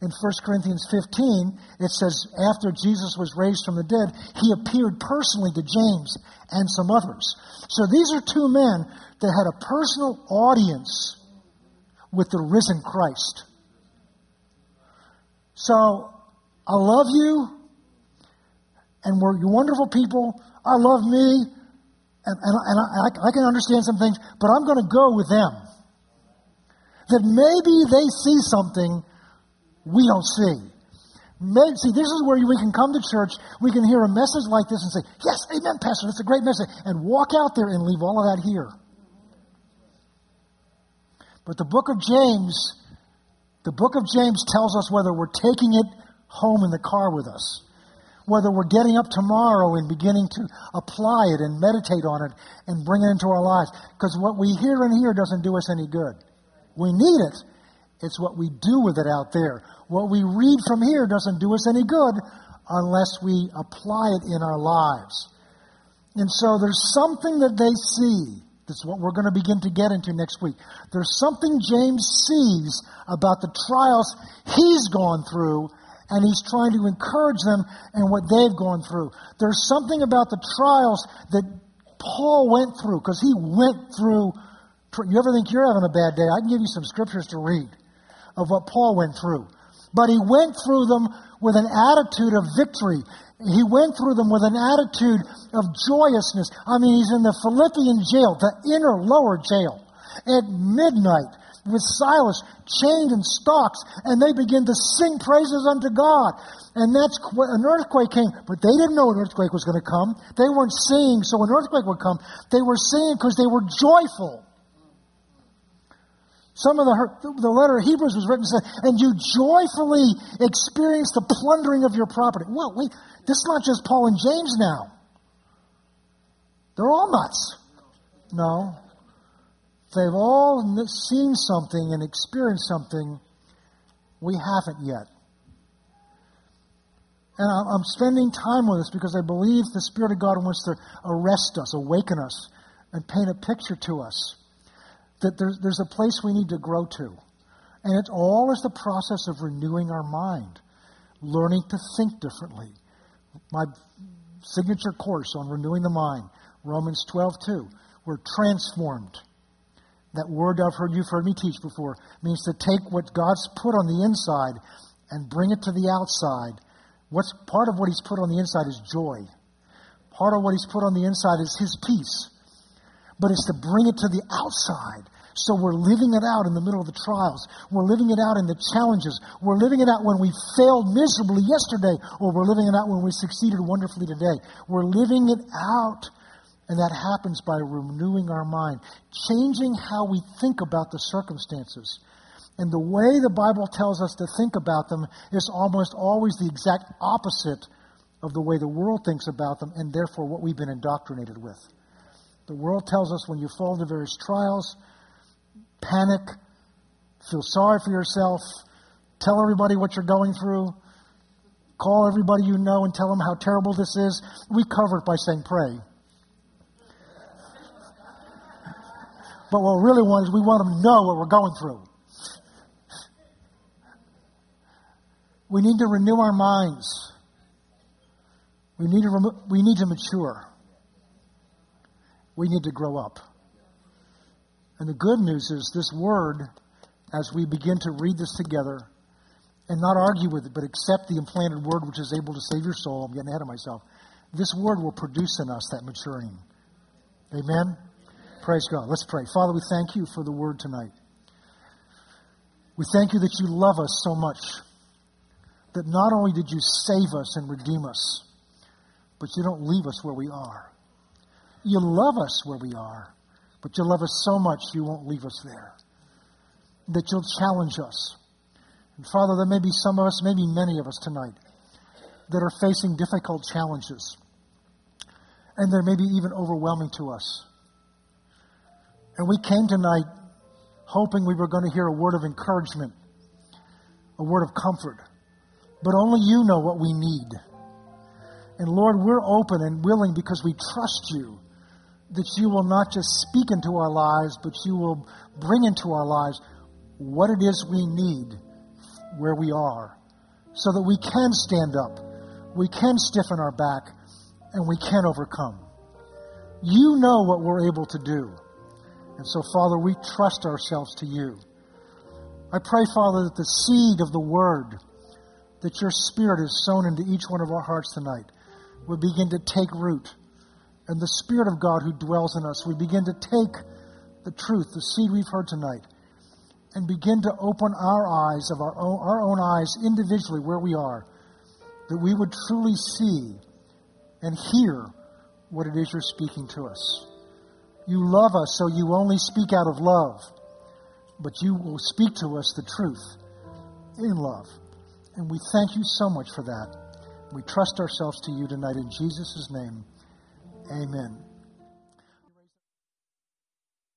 In 1 Corinthians 15, it says, after Jesus was raised from the dead, he appeared personally to James and some others. So these are two men that had a personal audience with the risen Christ. So, I love you, and we're wonderful people. I love me, and, and, and I, I can understand some things, but I'm going to go with them. That maybe they see something we don't see. Maybe, see, this is where we can come to church, we can hear a message like this and say, Yes, amen, Pastor, that's a great message, and walk out there and leave all of that here. But the book of James, the book of James tells us whether we're taking it home in the car with us, whether we're getting up tomorrow and beginning to apply it and meditate on it and bring it into our lives. Because what we hear and hear doesn't do us any good. We need it. It's what we do with it out there. What we read from here doesn't do us any good unless we apply it in our lives. And so there's something that they see That's what we're going to begin to get into next week. There's something James sees about the trials he's gone through, and he's trying to encourage them and what they've gone through. There's something about the trials that Paul went through, because he went through. You ever think you're having a bad day? I can give you some scriptures to read of what Paul went through. But he went through them with an attitude of victory. He went through them with an attitude of joyousness. I mean, he's in the Philippian jail, the inner lower jail, at midnight with Silas chained in stocks, and they begin to sing praises unto God. And that's an earthquake came, but they didn't know an earthquake was going to come. They weren't singing so an earthquake would come. They were singing because they were joyful. Some of the, the letter of Hebrews was written said, and you joyfully experience the plundering of your property. Well, wait, this is not just Paul and James now. They're all nuts. No. They've all seen something and experienced something we haven't yet. And I'm spending time with this because I believe the Spirit of God wants to arrest us, awaken us, and paint a picture to us that there's, there's a place we need to grow to. And it all is the process of renewing our mind, learning to think differently, my signature course on renewing the mind, Romans 12, 2. We're transformed. That word I've heard you've heard me teach before means to take what God's put on the inside and bring it to the outside. What's part of what He's put on the inside is joy. Part of what He's put on the inside is His peace. But it's to bring it to the outside so we're living it out in the middle of the trials. We're living it out in the challenges. We're living it out when we failed miserably yesterday, or we're living it out when we succeeded wonderfully today. We're living it out. And that happens by renewing our mind, changing how we think about the circumstances. And the way the Bible tells us to think about them is almost always the exact opposite of the way the world thinks about them, and therefore what we've been indoctrinated with. The world tells us when you fall into various trials, panic, feel sorry for yourself, tell everybody what you're going through, call everybody you know and tell them how terrible this is. We cover it by saying pray. but what we really want is we want them to know what we're going through. We need to renew our minds. We need to, we need to mature. We need to grow up. And the good news is this word, as we begin to read this together and not argue with it, but accept the implanted word which is able to save your soul, I'm getting ahead of myself, this word will produce in us that maturing. Amen? Praise God. Let's pray. Father, we thank you for the word tonight. We thank you that you love us so much, that not only did you save us and redeem us, but you don't leave us where we are. You love us where we are. But you love us so much, you won't leave us there. That you'll challenge us. And Father, there may be some of us, maybe many of us tonight, that are facing difficult challenges. and they're maybe even overwhelming to us. And we came tonight hoping we were going to hear a word of encouragement, a word of comfort. But only you know what we need. And Lord, we're open and willing because we trust you that you will not just speak into our lives, but you will bring into our lives what it is we need where we are so that we can stand up, we can stiffen our back, and we can overcome. You know what we're able to do. And so, Father, we trust ourselves to you. I pray, Father, that the seed of the word that your spirit is sown into each one of our hearts tonight would begin to take root. And the Spirit of God who dwells in us we begin to take the truth, the seed we've heard tonight, and begin to open our eyes of our own, our own eyes individually where we are, that we would truly see and hear what it is you're speaking to us. You love us, so you only speak out of love, but you will speak to us the truth in love. And we thank you so much for that. We trust ourselves to you tonight in Jesus' name. Amen.